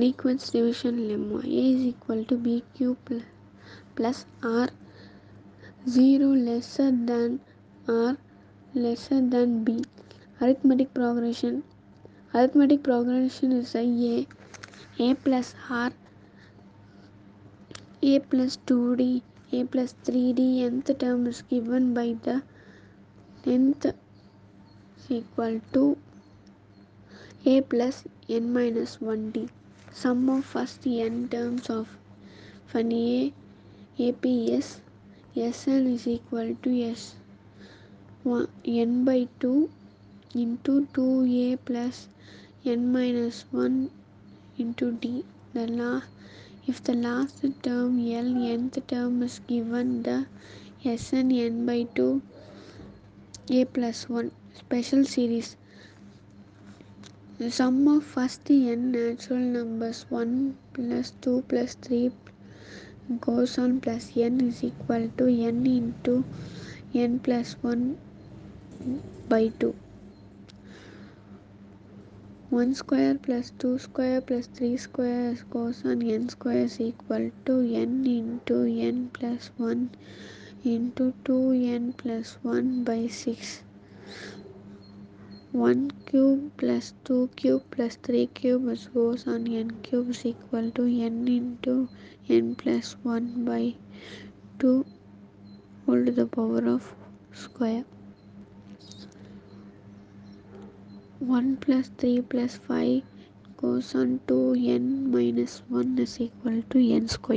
Liquids division lemma A is equal to BQ plus, plus R 0 lesser than R lesser than B. Arithmetic progression. Arithmetic progression is a A, A plus R, A plus 2D, A plus 3D. Nth term is given by the nth is equal to A plus n minus 1D. Sum of first n terms of an A, AP is Sn is equal to S. One, n by 2 into 2A plus n minus 1 into D. The la if the last term L nth term is given the Sn n by 2 A plus 1 special series sum of first n natural numbers 1 plus 2 plus 3 goes on plus n is equal to n into n plus 1 by 2. 1 square plus 2 square plus 3 square goes on n square is equal to n into n plus 1 into 2n plus 1 by 6. 1 cube plus 2 cube plus 3 cube is goes on n cube is equal to n into n plus 1 by 2 whole to the power of square. 1 plus 3 plus 5 goes on to n minus 1 is equal to n square.